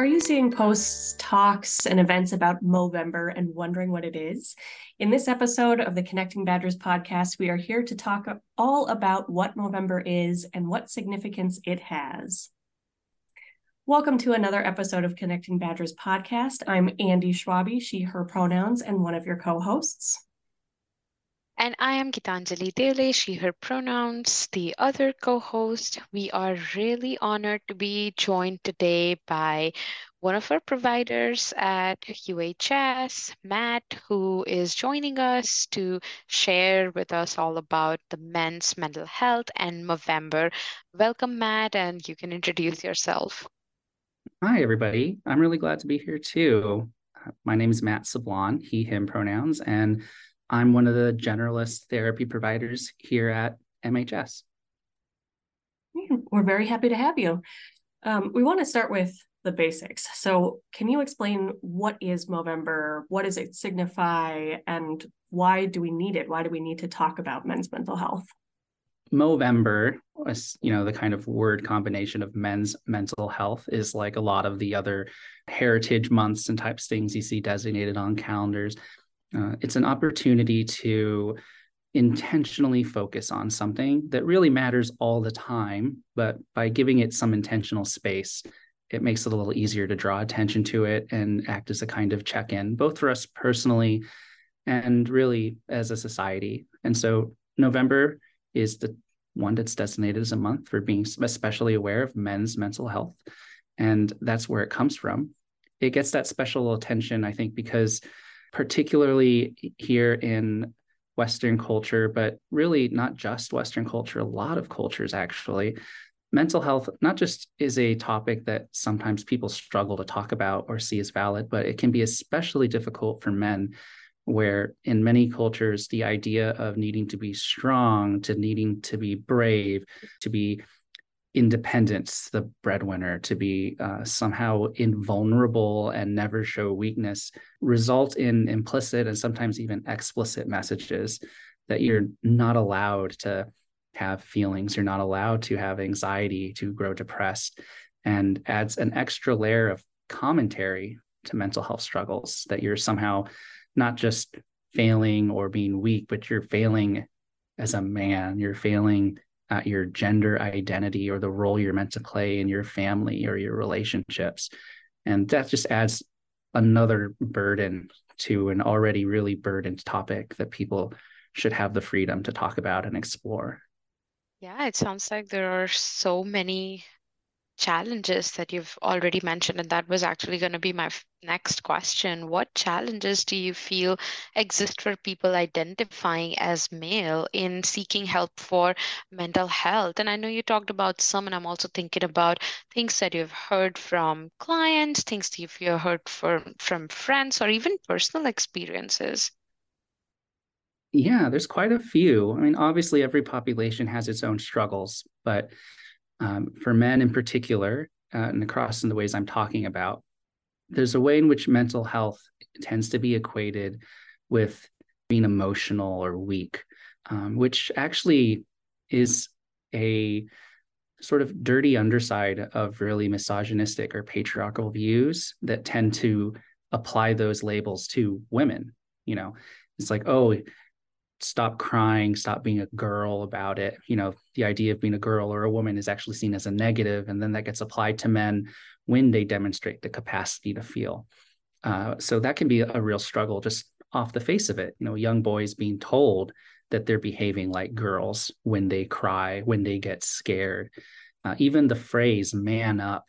Are you seeing posts, talks, and events about Movember and wondering what it is? In this episode of the Connecting Badgers podcast, we are here to talk all about what Movember is and what significance it has. Welcome to another episode of Connecting Badgers podcast. I'm Andy Schwabi, she, her pronouns, and one of your co hosts. And I am Gitanjali Dele, she, her pronouns, the other co host. We are really honored to be joined today by one of our providers at UHS, Matt, who is joining us to share with us all about the men's mental health and Movember. Welcome, Matt, and you can introduce yourself. Hi, everybody. I'm really glad to be here too. Uh, my name is Matt Sablan, he, him pronouns, and I'm one of the generalist therapy providers here at MHS. We're very happy to have you. Um, we want to start with the basics. So, can you explain what is Movember? What does it signify? And why do we need it? Why do we need to talk about men's mental health? Movember, you know, the kind of word combination of men's mental health is like a lot of the other heritage months and types things you see designated on calendars. Uh, it's an opportunity to intentionally focus on something that really matters all the time, but by giving it some intentional space, it makes it a little easier to draw attention to it and act as a kind of check in, both for us personally and really as a society. And so, November is the one that's designated as a month for being especially aware of men's mental health. And that's where it comes from. It gets that special attention, I think, because particularly here in Western culture, but really not just Western culture, a lot of cultures actually. Mental health not just is a topic that sometimes people struggle to talk about or see as valid, but it can be especially difficult for men, where in many cultures, the idea of needing to be strong, to needing to be brave, to be independence, the breadwinner, to be uh, somehow invulnerable and never show weakness, result in implicit and sometimes even explicit messages that you're not allowed to have feelings, you're not allowed to have anxiety, to grow depressed, and adds an extra layer of commentary to mental health struggles that you're somehow not just failing or being weak, but you're failing as a man, you're failing at your gender identity or the role you're meant to play in your family or your relationships. And that just adds another burden to an already really burdened topic that people should have the freedom to talk about and explore. Yeah, it sounds like there are so many challenges that you've already mentioned, and that was actually going to be my next question. What challenges do you feel exist for people identifying as male in seeking help for mental health? And I know you talked about some, and I'm also thinking about things that you've heard from clients, things that you've heard from, from friends, or even personal experiences. Yeah, there's quite a few. I mean, obviously, every population has its own struggles, but um, for men in particular, uh, and across in the ways I'm talking about, there's a way in which mental health tends to be equated with being emotional or weak, um, which actually is a sort of dirty underside of really misogynistic or patriarchal views that tend to apply those labels to women. You know, it's like, oh, stop crying, stop being a girl about it. You know, the idea of being a girl or a woman is actually seen as a negative, and then that gets applied to men when they demonstrate the capacity to feel. Uh, so that can be a real struggle just off the face of it. You know, young boys being told that they're behaving like girls when they cry, when they get scared. Uh, even the phrase man up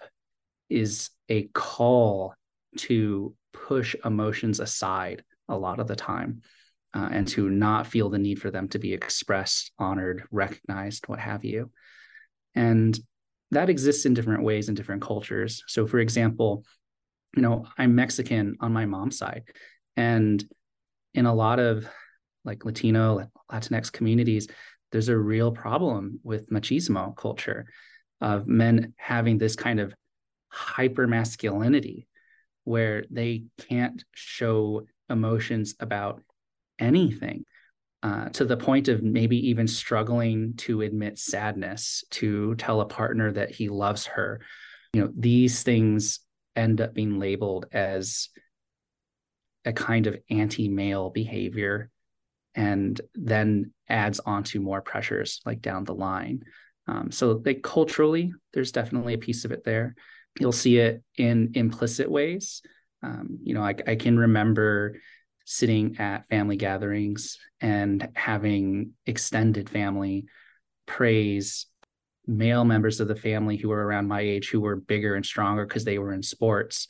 is a call to push emotions aside a lot of the time uh, and to not feel the need for them to be expressed, honored, recognized, what have you. And that exists in different ways in different cultures. So, for example, you know, I'm Mexican on my mom's side. And in a lot of like Latino, Latinx communities, there's a real problem with machismo culture of men having this kind of hyper masculinity where they can't show emotions about anything uh, to the point of maybe even struggling to admit sadness, to tell a partner that he loves her. You know, these things end up being labeled as a kind of anti-male behavior and then adds onto more pressures like down the line. Um, so like culturally there's definitely a piece of it there. You'll see it in implicit ways. Um, you know I, I can remember sitting at family gatherings and having extended family praise male members of the family who were around my age who were bigger and stronger because they were in sports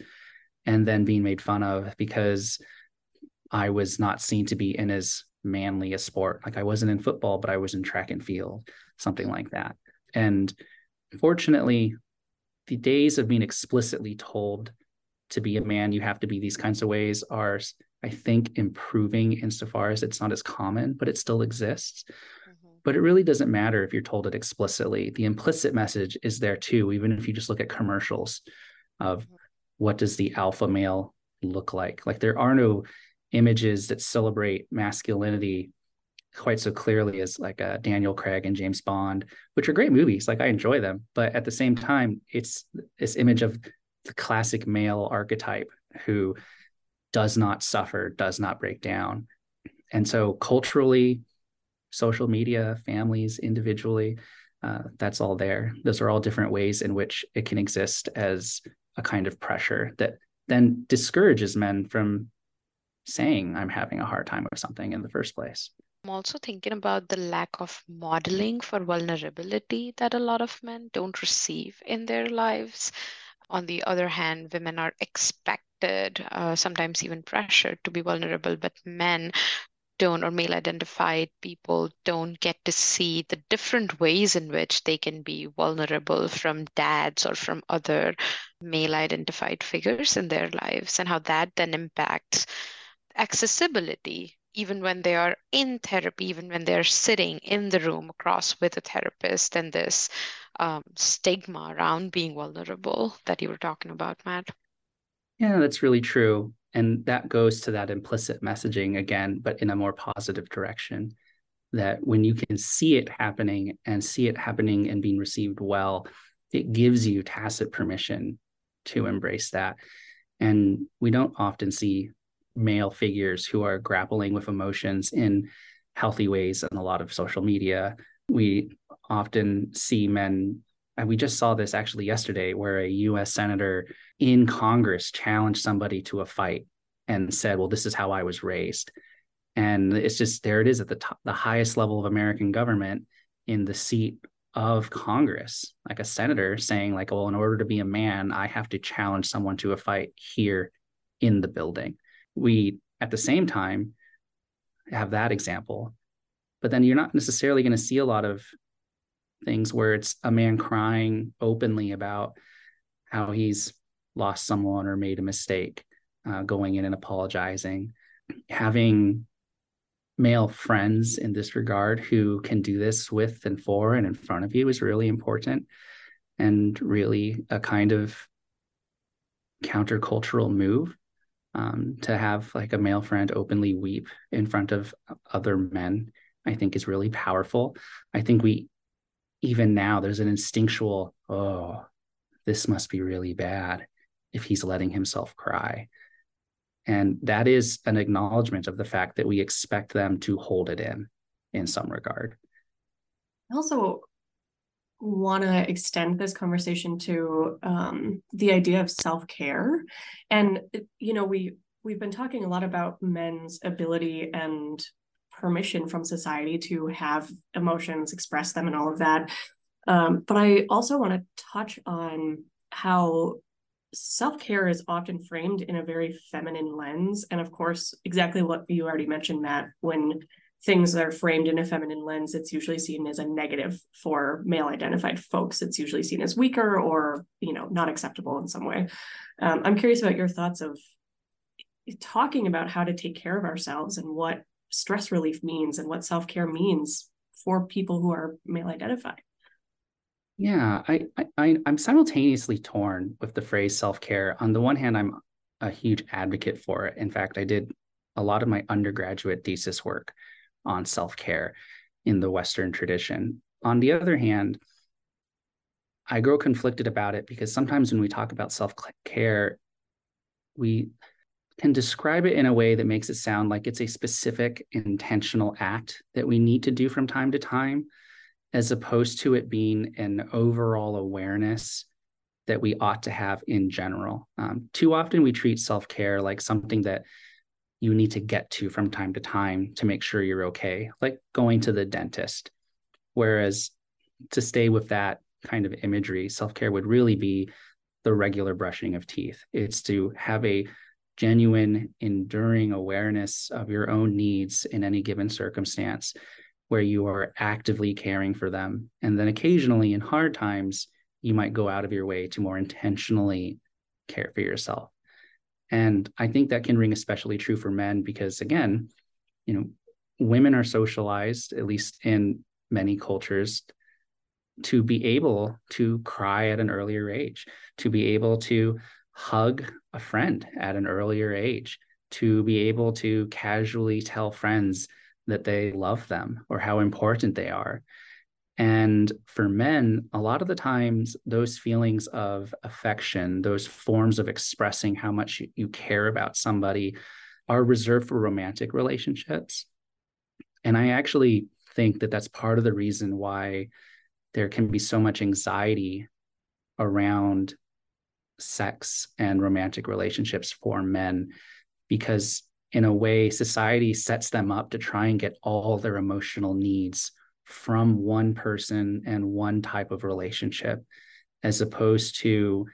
and then being made fun of because I was not seen to be in as manly a sport. Like I wasn't in football, but I was in track and field, something like that. And fortunately, the days of being explicitly told to be a man, you have to be these kinds of ways are, I think, improving insofar as it's not as common, but it still exists. Mm-hmm. But it really doesn't matter if you're told it explicitly. The implicit message is there too, even if you just look at commercials of mm-hmm. what does the alpha male look like? Like there are no images that celebrate masculinity quite so clearly as like uh, Daniel Craig and James Bond, which are great movies. Like I enjoy them, but at the same time, it's this image of the classic male archetype who does not suffer, does not break down. And so culturally, social media, families, individually, uh, that's all there. Those are all different ways in which it can exist as a kind of pressure that then discourages men from saying I'm having a hard time with something in the first place. I'm also thinking about the lack of modeling for vulnerability that a lot of men don't receive in their lives. On the other hand, women are expected, uh, sometimes even pressured to be vulnerable, but men don't or male identified people don't get to see the different ways in which they can be vulnerable from dads or from other male identified figures in their lives and how that then impacts accessibility even when they are in therapy, even when they're sitting in the room across with a therapist, and this um, stigma around being vulnerable that you were talking about, Matt. Yeah, that's really true. And that goes to that implicit messaging again, but in a more positive direction. That when you can see it happening and see it happening and being received well, it gives you tacit permission to embrace that. And we don't often see male figures who are grappling with emotions in healthy ways in a lot of social media. We often see men, and we just saw this actually yesterday, where a US senator in Congress challenged somebody to a fight and said, Well, this is how I was raised. And it's just there it is at the top, the highest level of American government in the seat of Congress, like a senator saying, like, well, in order to be a man, I have to challenge someone to a fight here in the building. We at the same time have that example. But then you're not necessarily going to see a lot of things where it's a man crying openly about how he's lost someone or made a mistake uh, going in and apologizing. Having male friends in this regard who can do this with and for and in front of you is really important and really a kind of countercultural move um, to have like a male friend openly weep in front of other men i think is really powerful. I think we even now there's an instinctual oh this must be really bad if he's letting himself cry. And that is an acknowledgement of the fact that we expect them to hold it in in some regard. I also want to extend this conversation to um, the idea of self-care. And you know we we've been talking a lot about men's ability and permission from society to have emotions express them and all of that um, but i also want to touch on how self-care is often framed in a very feminine lens and of course exactly what you already mentioned matt when things are framed in a feminine lens, it's usually seen as a negative for male identified folks. It's usually seen as weaker or, you know, not acceptable in some way. Um, I'm curious about your thoughts of talking about how to take care of ourselves and what stress relief means and what self care means for people who are male identified. Yeah, I, I I'm simultaneously torn with the phrase self care. On the one hand, I'm a huge advocate for it. In fact, I did a lot of my undergraduate thesis work on self care in the Western tradition. On the other hand, I grow conflicted about it because sometimes when we talk about self care, we can describe it in a way that makes it sound like it's a specific intentional act that we need to do from time to time, as opposed to it being an overall awareness that we ought to have in general. Um, too often we treat self care like something that you need to get to from time to time to make sure you're okay, like going to the dentist. Whereas to stay with that kind of imagery, self care would really be the regular brushing of teeth. It's to have a genuine, enduring awareness of your own needs in any given circumstance where you are actively caring for them. And then occasionally in hard times, you might go out of your way to more intentionally care for yourself. And I think that can ring especially true for men because, again, you know, women are socialized, at least in many cultures, to be able to cry at an earlier age, to be able to hug a friend at an earlier age, to be able to casually tell friends that they love them or how important they are. And for men, a lot of the times, those feelings of affection, those forms of expressing how much you, care about somebody, are reserved for romantic relationships. And I actually think that that's part of the reason why there can be so much anxiety around sex and romantic relationships for men because in a way society sets them up to try and get all their emotional needs from one person and one type of relationship as opposed to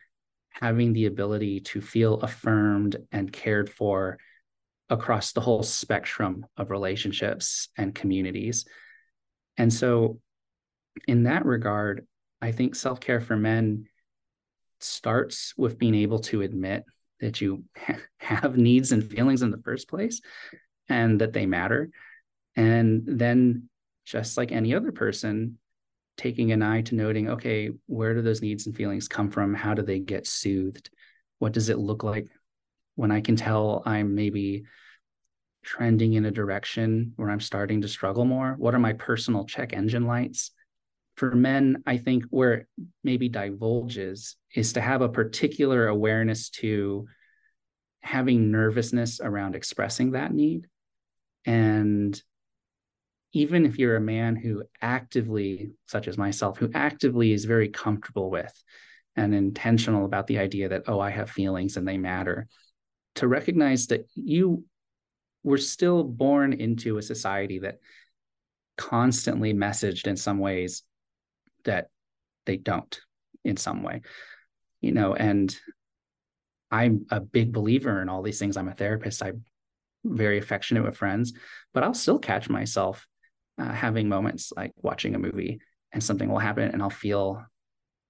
having the ability to feel affirmed and cared for across the whole spectrum of relationships and communities. And so in that regard i think self-care for men starts with being able to admit that you have needs and feelings in the first place and that they matter. And then, just like any other person, taking an eye to noting, okay, where do those needs and feelings come from? How do they get soothed? What does it look like when I can tell I'm maybe trending in a direction where I'm starting to struggle more? What are my personal check engine lights? for men, I think where it maybe divulges is to have a particular awareness to having nervousness around expressing that need. And even if you're a man who actively, such as myself, who actively is very comfortable with and intentional about the idea that, oh, I have feelings and they matter, to recognize that you were still born into a society that constantly messaged in some ways that they don't in some way you know and i'm a big believer in all these things. I'm a therapist. I'm very affectionate with friends but i'll still catch myself uh, having moments like watching a movie and something will happen and i'll feel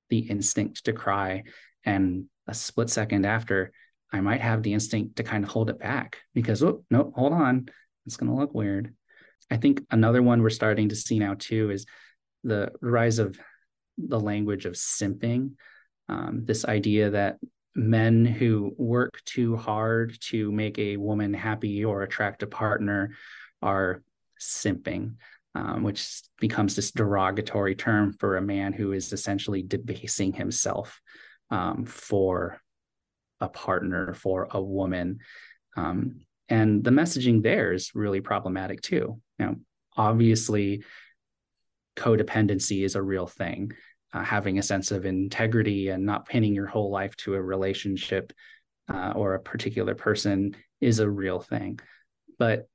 the instinct to cry. And a split second after i might have the instinct to kind of hold it back because oh no hold on. It's going to look weird. I think another one we're starting to see now too is the rise of the language of simping, um, this idea that men who work too hard to make a woman happy or attract a partner are simping, um, which becomes this derogatory term for a man who is essentially debasing himself um, for a partner, for a woman. Um, and the messaging there is really problematic too. Now, obviously, codependency is a real thing. Uh, having a sense of integrity and not pinning your whole life to a relationship uh, or a particular person is a real thing. But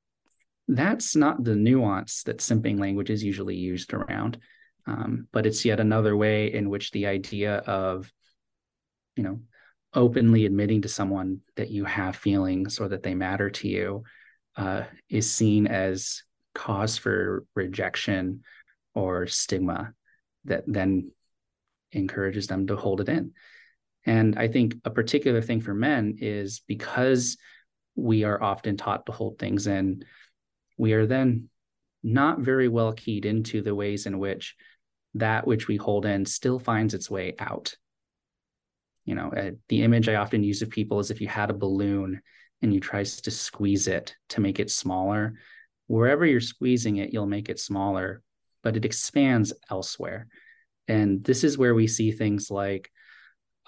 that's not the nuance that simping language is usually used around. Um, but it's yet another way in which the idea of, you know, openly admitting to someone that you have feelings or that they matter to you uh, is seen as cause for rejection or stigma that then encourages them to hold it in. And I think a particular thing for men is because we are often taught to hold things in, we are then not very well keyed into the ways in which that which we hold in still finds its way out. You know, uh, the image I often use of people is if you had a balloon and you try to squeeze it to make it smaller, wherever you're squeezing it, you'll make it smaller but it expands elsewhere. And this is where we see things like,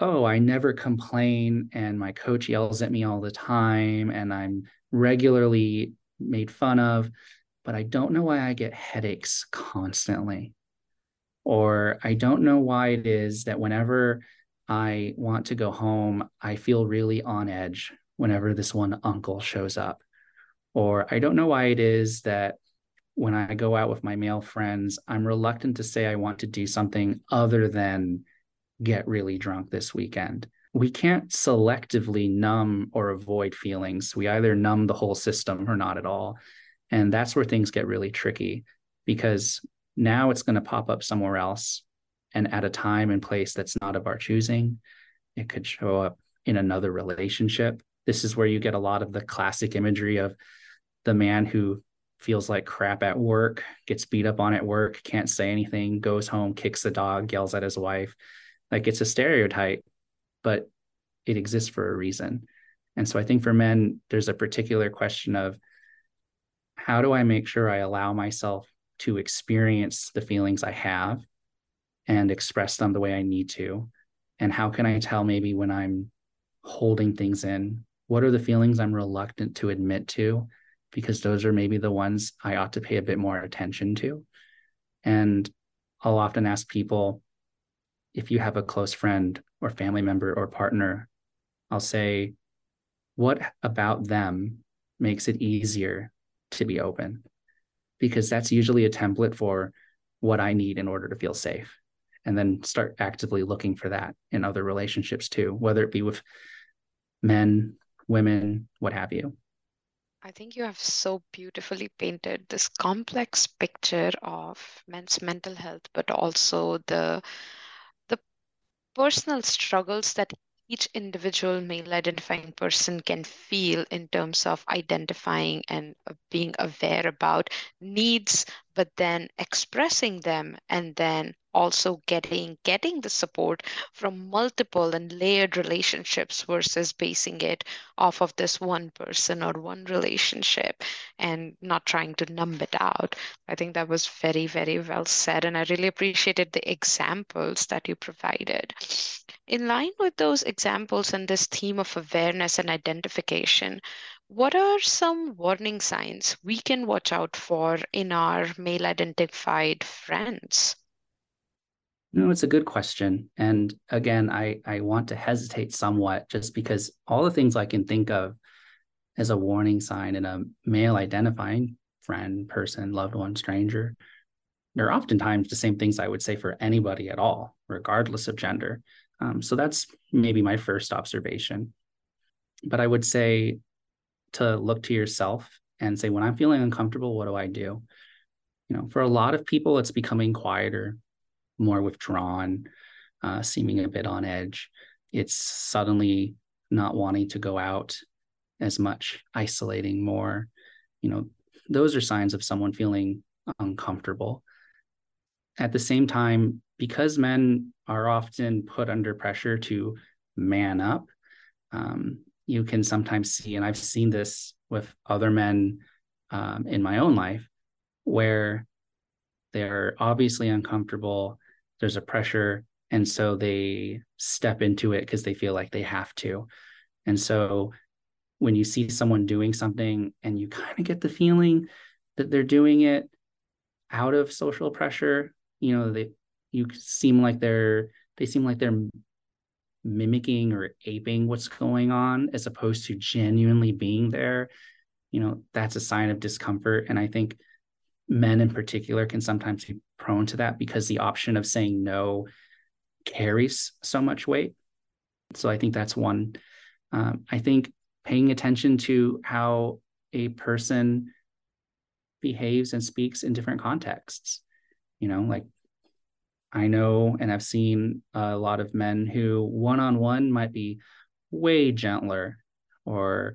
oh, I never complain, and my coach yells at me all the time, and I'm regularly made fun of, but I don't know why I get headaches constantly. Or I don't know why it is that whenever I want to go home, I feel really on edge whenever this one uncle shows up. Or I don't know why it is that when I go out with my male friends, I'm reluctant to say I want to do something other than get really drunk this weekend. We can't selectively numb or avoid feelings. We either numb the whole system or not at all. And that's where things get really tricky because now it's going to pop up somewhere else and at a time and place that's not of our choosing. It could show up in another relationship. This is where you get a lot of the classic imagery of the man who feels like crap at work, gets beat up on at work, can't say anything, goes home, kicks the dog, yells at his wife. Like it's a stereotype, but it exists for a reason. And so I think for men, there's a particular question of how do I make sure I allow myself to experience the feelings I have and express them the way I need to? And how can I tell maybe when I'm holding things in? What are the feelings I'm reluctant to admit to? Because those are maybe the ones I ought to pay a bit more attention to. And I'll often ask people if you have a close friend or family member or partner, I'll say, what about them makes it easier to be open? Because that's usually a template for what I need in order to feel safe and then start actively looking for that in other relationships too, whether it be with men, women, what have you. I think you have so beautifully painted this complex picture of men's mental health, but also the the personal struggles that each individual male identifying person can feel in terms of identifying and uh, being aware about needs, but then expressing them and then also getting getting the support from multiple and layered relationships versus basing it off of this one person or one relationship and not trying to numb it out. I think that was very very well said and i really appreciated the examples that you provided in line with those examples and this theme of awareness and identification what are some warning signs we can watch out for in our male identified friends no, it's a good question. And again, I, I want to hesitate somewhat just because all the things I can think of as a warning sign in a male identifying friend, person, loved one, stranger, they're oftentimes the same things I would say for anybody at all, regardless of gender. Um, so that's maybe my first observation. But I would say to look to yourself and say, when I'm feeling uncomfortable, what do I do? You know, for a lot of people, it's becoming quieter more withdrawn, uh, seeming a bit on edge. It's suddenly not wanting to go out as much, isolating more. You know, those are signs of someone feeling uncomfortable. At the same time, because men are often put under pressure to man up, um, you can sometimes see, and I've seen this with other men um, in my own life, where they're obviously uncomfortable there's a pressure and so they step into it because they feel like they have to. And so when you see someone doing something and you kind of get the feeling that they're doing it out of social pressure you know they you seem like they're they seem like they're mimicking or aping what's going on as opposed to genuinely being there you know that's a sign of discomfort and i think men in particular can sometimes be prone to that because the option of saying no carries so much weight. So I think that's one. Um, I think paying attention to how a person behaves and speaks in different contexts. You know, like I know and I've seen a lot of men who one on one might be way gentler or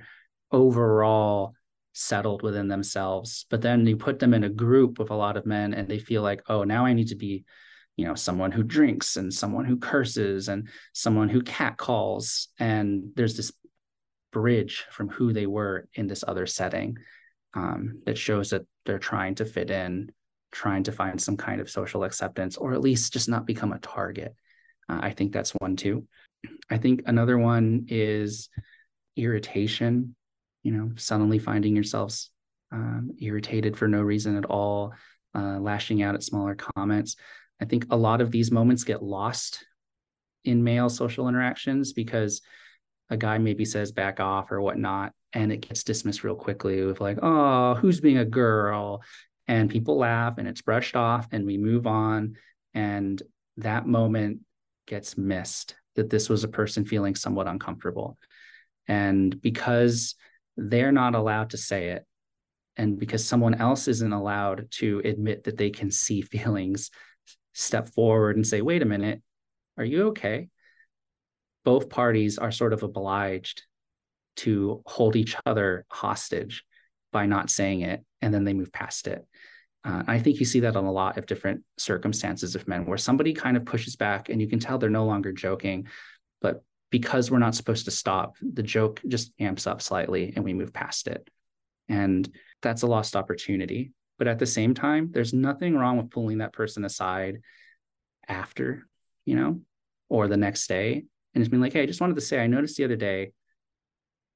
overall settled within themselves but then you put them in a group with a lot of men and they feel like oh now i need to be you know someone who drinks and someone who curses and someone who catcalls and there's this bridge from who they were in this other setting um, that shows that they're trying to fit in trying to find some kind of social acceptance or at least just not become a target. Uh, I think that's one too. I think another one is irritation, you know, suddenly finding yourselves um, irritated for no reason at all, uh, lashing out at smaller comments. I think a lot of these moments get lost in male social interactions because a guy maybe says back off or whatnot, and it gets dismissed real quickly with like, oh, who's being a girl? And people laugh and it's brushed off and we move on. And that moment gets missed that this was a person feeling somewhat uncomfortable. And because they're not allowed to say it, and because someone else isn't allowed to admit that they can see feelings, step forward and say, wait a minute, are you okay? Both parties are sort of obliged to hold each other hostage by not saying it, and then they move past it. Uh, I think you see that on a lot of different circumstances of men where somebody kind of pushes back and you can tell they're no longer joking, but because we're not supposed to stop, the joke just amps up slightly and we move past it. And that's a lost opportunity. But at the same time, there's nothing wrong with pulling that person aside after, you know, or the next day and just being like, hey, I just wanted to say, I noticed the other day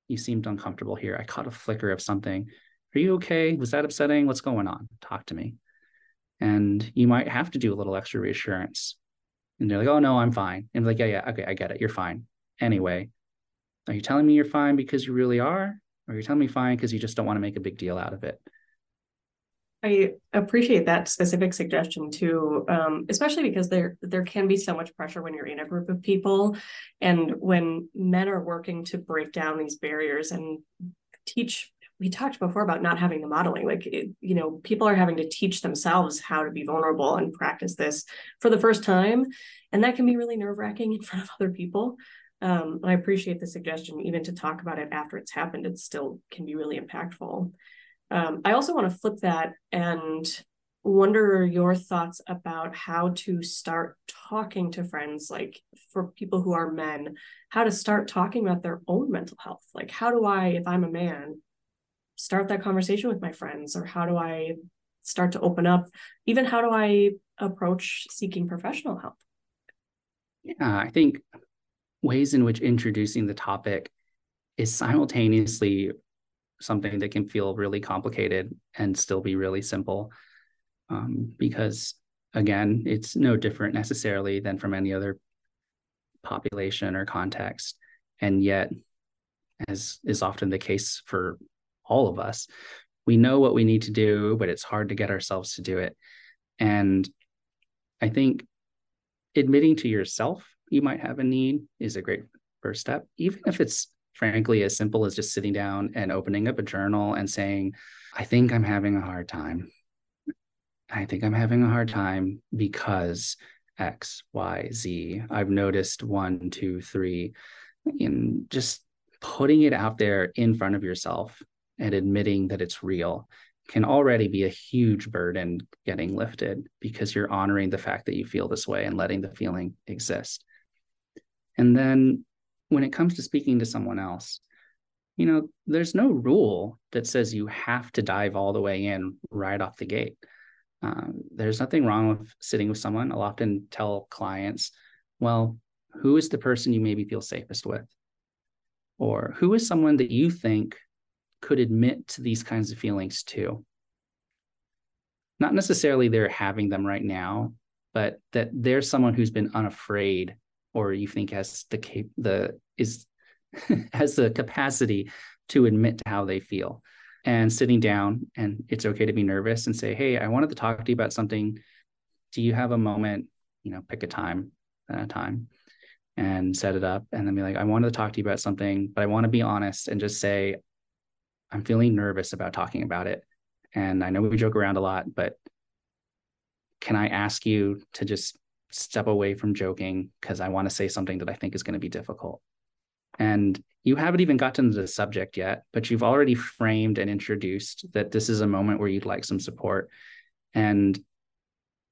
you seemed uncomfortable here. I caught a flicker of something. Are you okay? Was that upsetting? What's going on? Talk to me. And you might have to do a little extra reassurance. And they're like, oh, no, I'm fine. And like, yeah, yeah, okay, I get it. You're fine. Anyway, are you telling me you're fine because you really are? Or you're you telling me fine because you just don't want to make a big deal out of it? I appreciate that specific suggestion too, um, especially because there there can be so much pressure when you're in a group of people, and when men are working to break down these barriers and teach. We talked before about not having the modeling, like you know, people are having to teach themselves how to be vulnerable and practice this for the first time, and that can be really nerve wracking in front of other people. Um, I appreciate the suggestion, even to talk about it after it's happened. It still can be really impactful. Um, I also want to flip that and wonder your thoughts about how to start talking to friends, like for people who are men, how to start talking about their own mental health. Like, how do I, if I'm a man, start that conversation with my friends, or how do I start to open up? Even how do I approach seeking professional help? Yeah, I think ways in which introducing the topic is simultaneously something that can feel really complicated and still be really simple. Um, because again, it's no different necessarily than from any other population or context. And yet, as is often the case for all of us, we know what we need to do, but it's hard to get ourselves to do it. And I think admitting to yourself you might have a need is a great first step, even if it's frankly as simple as just sitting down and opening up a journal and saying, I think I'm having a hard time. I think I'm having a hard time because X, Y, Z. I've noticed one, two, three, and just putting it out there in front of yourself and admitting that it's real can already be a huge burden getting lifted because you're honoring the fact that you feel this way and letting the feeling exist. And then when it comes to speaking to someone else, you know, there's no rule that says you have to dive all the way in right off the gate. Um, there's nothing wrong with sitting with someone. I'll often tell clients, well, who is the person you maybe feel safest with? Or who is someone that you think could admit to these kinds of feelings too? Not necessarily they're having them right now, but that there's someone who's been unafraid or you think has the cap- the is has the capacity to admit to how they feel. And sitting down and it's okay to be nervous and say hey i wanted to talk to you about something. Do you have a moment? You know pick a time at a time and set it up and then be like i wanted to talk to you about something but i want to be honest and just say i'm feeling nervous about talking about it and i know we joke around a lot but can i ask you to just step away from joking because I want to say something that I think is going to be difficult. And you haven't even gotten to the subject yet, but you've already framed and introduced that this is a moment where you'd like some support. And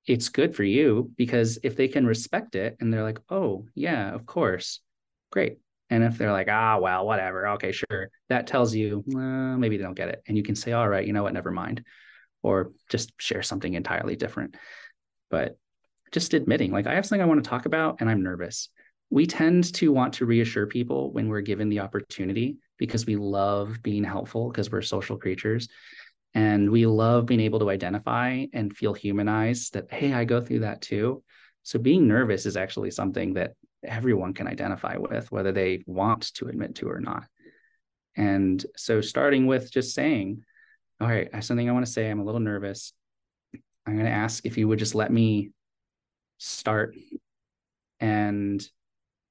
it's good for you because if they can respect it and they're like, oh, yeah, of course, great. And if they're like, ah, well, whatever, okay, sure, that tells you maybe they don't get it. And you can say, all right, you know what, never mind. or just share something entirely different. But just admitting, like, I have something I want to talk about and I'm nervous. We tend to want to reassure people when we're given the opportunity because we love being helpful because we're social creatures. And we love being able to identify and feel humanized that, hey, I go through that too. So being nervous is actually something that everyone can identify with, whether they want to admit to or not. And so starting with just saying, all right, I have something I want to say. I'm a little nervous. I'm going to ask if you would just let me start and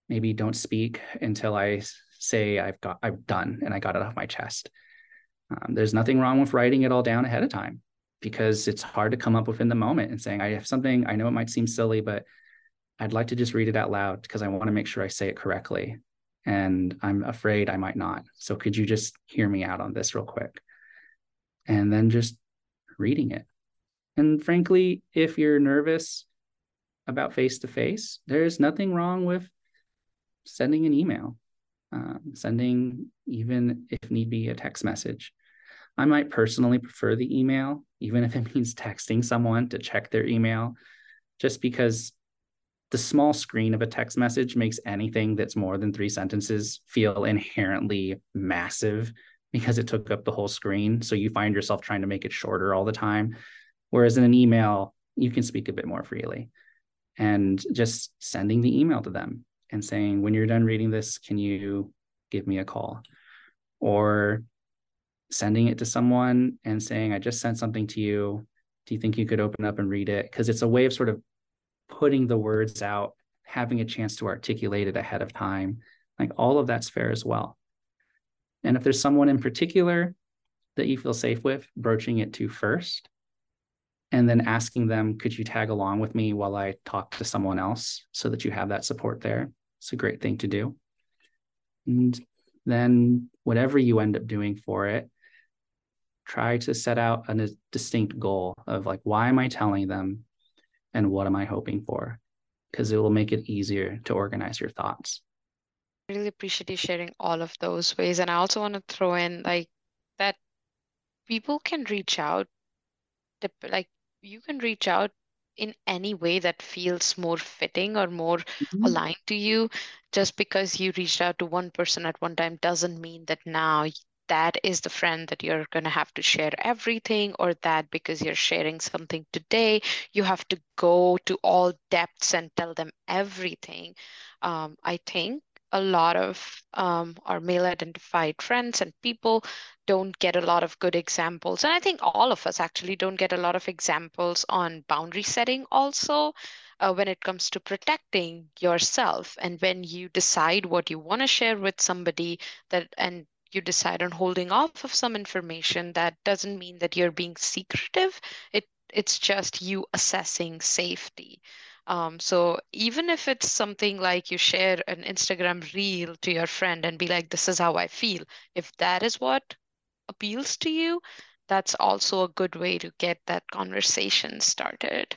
maybe don't speak until I say I've got I've done and I got it off my chest. Um, there's nothing wrong with writing it all down ahead of time because it's hard to come up with in the moment and saying I have something I know it might seem silly but I'd like to just read it out loud because I want to make sure I say it correctly and I'm afraid I might not. So could you just hear me out on this real quick? And then just reading it. And frankly, if you're nervous about face to face, there's nothing wrong with sending an email, um, sending even if need be a text message. I might personally prefer the email, even if it means texting someone to check their email, just because the small screen of a text message makes anything that's more than three sentences feel inherently massive because it took up the whole screen. So you find yourself trying to make it shorter all the time. Whereas in an email, you can speak a bit more freely. And just sending the email to them and saying, when you're done reading this, can you give me a call? Or sending it to someone and saying, I just sent something to you. Do you think you could open up and read it? Because it's a way of sort of putting the words out, having a chance to articulate it ahead of time. Like all of that's fair as well. And if there's someone in particular that you feel safe with, broaching it to first, and then asking them, could you tag along with me while I talk to someone else so that you have that support there? It's a great thing to do. And then whatever you end up doing for it, try to set out a distinct goal of like, why am I telling them? And what am I hoping for? Because it will make it easier to organize your thoughts I really appreciate you sharing all of those ways. And I also want to throw in like that people can reach out, to, like you can reach out in any way that feels more fitting or more mm-hmm. aligned to you. Just because you reached out to one person at one time doesn't mean that now that is the friend that you're going to have to share everything, or that because you're sharing something today, you have to go to all depths and tell them everything. Um, I think a lot of um, our male identified friends and people don't get a lot of good examples. And I think all of us actually don't get a lot of examples on boundary setting also. Uh, when it comes to protecting yourself and when you decide what you want to share with somebody that and you decide on holding off of some information that doesn't mean that you're being secretive it it's just you assessing safety um, so even if it's something like you share an Instagram reel to your friend and be like, this is how I feel, if that is what appeals to you, that's also a good way to get that conversation started.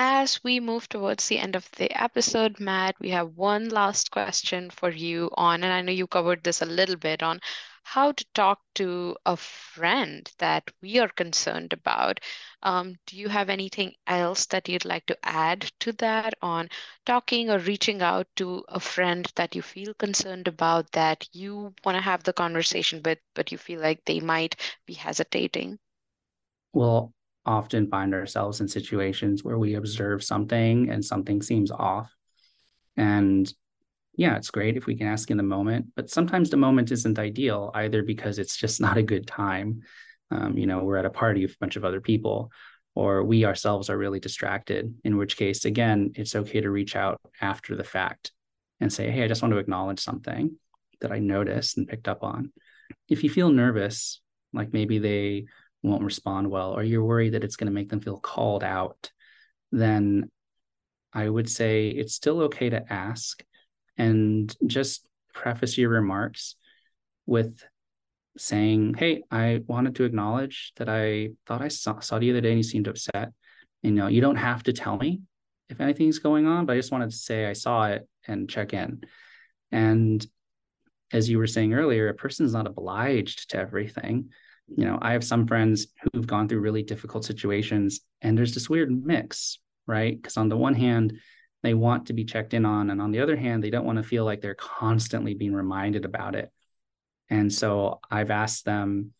As we move towards the end of the episode, Matt, we have one last question for you on, and I know you covered this a little bit on how to talk to a friend that we are concerned about. Um, do you have anything else that you'd like to add to that on talking or reaching out to a friend that you feel concerned about that you want to have the conversation with, but you feel like they might be hesitating? We'll often find ourselves in situations where we observe something and something seems off. And yeah, it's great if we can ask in the moment, but sometimes the moment isn't ideal either because it's just not a good time. Um, you know, we're at a party with a bunch of other people, or we ourselves are really distracted, in which case, again, it's okay to reach out after the fact and say, Hey, I just want to acknowledge something that I noticed and picked up on. If you feel nervous, like maybe they won't respond well, or you're worried that it's going to make them feel called out, then I would say it's still okay to ask and just preface your remarks with saying, Hey, I wanted to acknowledge that I thought I saw, saw the other day and you seemed upset. You know, you don't have to tell me if anything's going on, but I just wanted to say I saw it and check in. And as you were saying earlier, a person's not obliged to everything. You know, I have some friends who've gone through really difficult situations and there's this weird mix, right? Because on the one hand, they want to be checked in on. And on the other hand, they don't want to feel like they're constantly being reminded about it. And so I've asked them,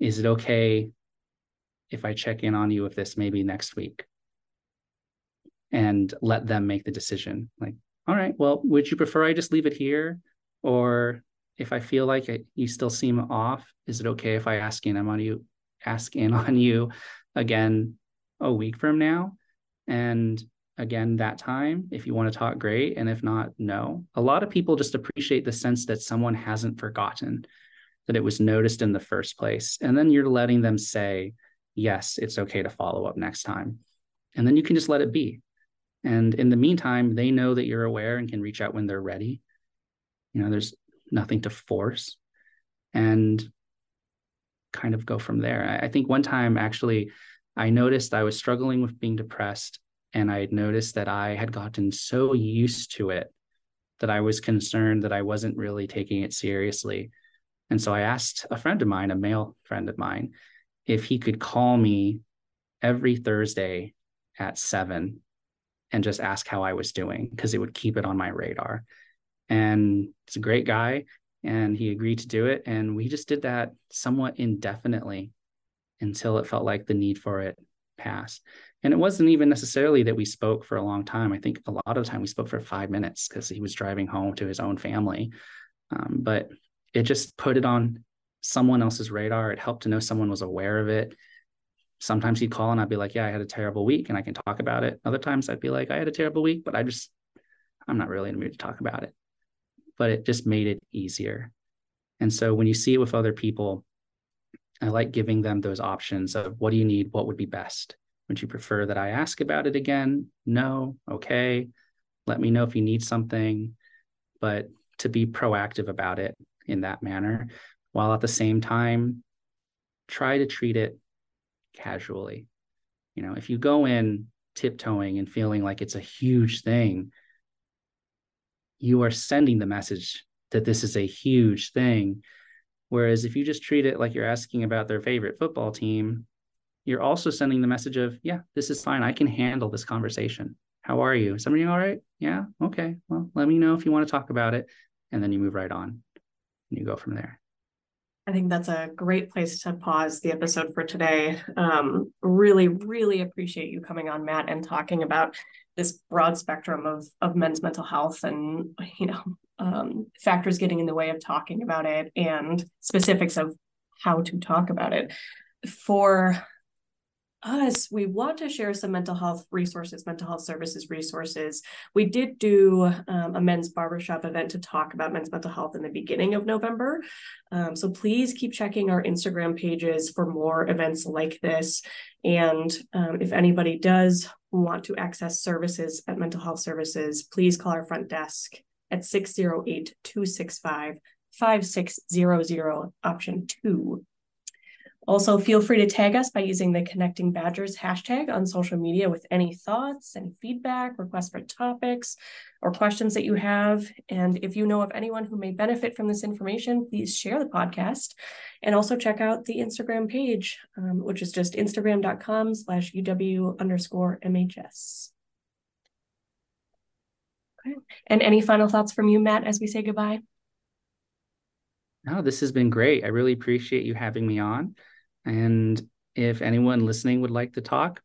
is it okay if I check in on you with this maybe next week? And let them make the decision. Like, all right, well, would you prefer I just leave it here? Or if I feel like you still seem off, is it okay if I ask in and on you, ask in on you again a week from now? And again that time if you want to talk great and if not no. A lot of people just appreciate the sense that someone hasn't forgotten that it was noticed in the first place and then you're letting them say yes it's okay to follow up next time. And then you can just let it be. And in the meantime they know that you're aware and can reach out when they're ready. You know there's nothing to force and kind of go from there i think one time actually i noticed i was struggling with being depressed and I had noticed that I had gotten so used to it that I was concerned that I wasn't really taking it seriously. And so I asked a friend of mine, a male friend of mine, if he could call me every Thursday at seven and just ask how I was doing because it would keep it on my radar. And it's a great guy. And he agreed to do it. And we just did that somewhat indefinitely until it felt like the need for it passed. And it wasn't even necessarily that we spoke for a long time. I think a lot of the time we spoke for five minutes because he was driving home to his own family. Um, but it just put it on someone else's radar. It helped to know someone was aware of it. Sometimes he'd call and I'd be like, Yeah, I had a terrible week and I can talk about it. Other times I'd be like, I had a terrible week, but I just, I'm not really in the mood to talk about it. But it just made it easier. And so when you see it with other people, I like giving them those options of what do you need? What would be best? Would you prefer that I ask about it again? No. Okay. Let me know if you need something, but to be proactive about it in that manner, while at the same time, try to treat it casually. You know, if you go in tiptoeing and feeling like it's a huge thing, you are sending the message that this is a huge thing. Whereas if you just treat it like you're asking about their favorite football team, you're also sending the message of, yeah, this is fine. I can handle this conversation. How are you? Everything all right? Yeah. Okay. Well, let me know if you want to talk about it. And then you move right on and you go from there. I think that's a great place to pause the episode for today. Um, really, really appreciate you coming on, Matt, and talking about this broad spectrum of of men's mental health and you know um, factors getting in the way of talking about it and specifics of how to talk about it. For us, we want to share some mental health resources, mental health services resources. We did do um, a men's barbershop event to talk about men's mental health in the beginning of November. Um, so please keep checking our Instagram pages for more events like this. And um, if anybody does want to access services at mental health services, please call our front desk at 608 265 5600, option two. Also, feel free to tag us by using the Connecting Badgers hashtag on social media with any thoughts, any feedback, requests for topics, or questions that you have. And if you know of anyone who may benefit from this information, please share the podcast. And also check out the Instagram page, um, which is just instagram.com slash UW underscore MHS. Okay. And any final thoughts from you, Matt, as we say goodbye? No, this has been great. I really appreciate you having me on. And if anyone listening would like to talk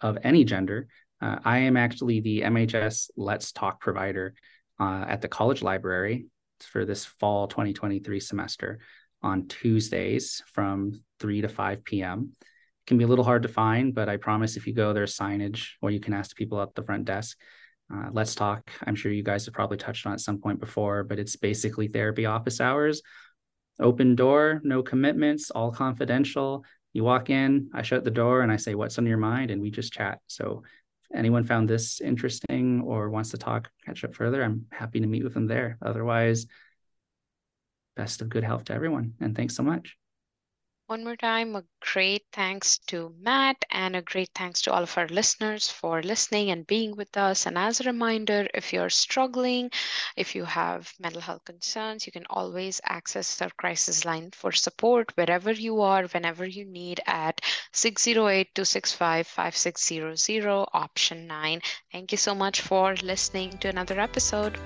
of any gender, uh, I am actually the MHS Let's Talk provider uh, at the college library for this fall 2023 semester on Tuesdays from 3 to 5 p.m. It can be a little hard to find, but I promise if you go, there's signage or you can ask people at the front desk. Uh, Let's Talk. I'm sure you guys have probably touched on at some point before, but it's basically therapy office hours open door, no commitments, all confidential. You walk in, I shut the door and I say, What's on your mind? And we just chat. So if anyone found this interesting or wants to talk, catch up further, I'm happy to meet with them there. Otherwise, best of good health to everyone. And thanks so much. One more time, a great thanks to Matt and a great thanks to all of our listeners for listening and being with us. And as a reminder, if you're struggling, if you have mental health concerns, you can always access our crisis line for support wherever you are, whenever you need at 608 265 5600, option 9. Thank you so much for listening to another episode.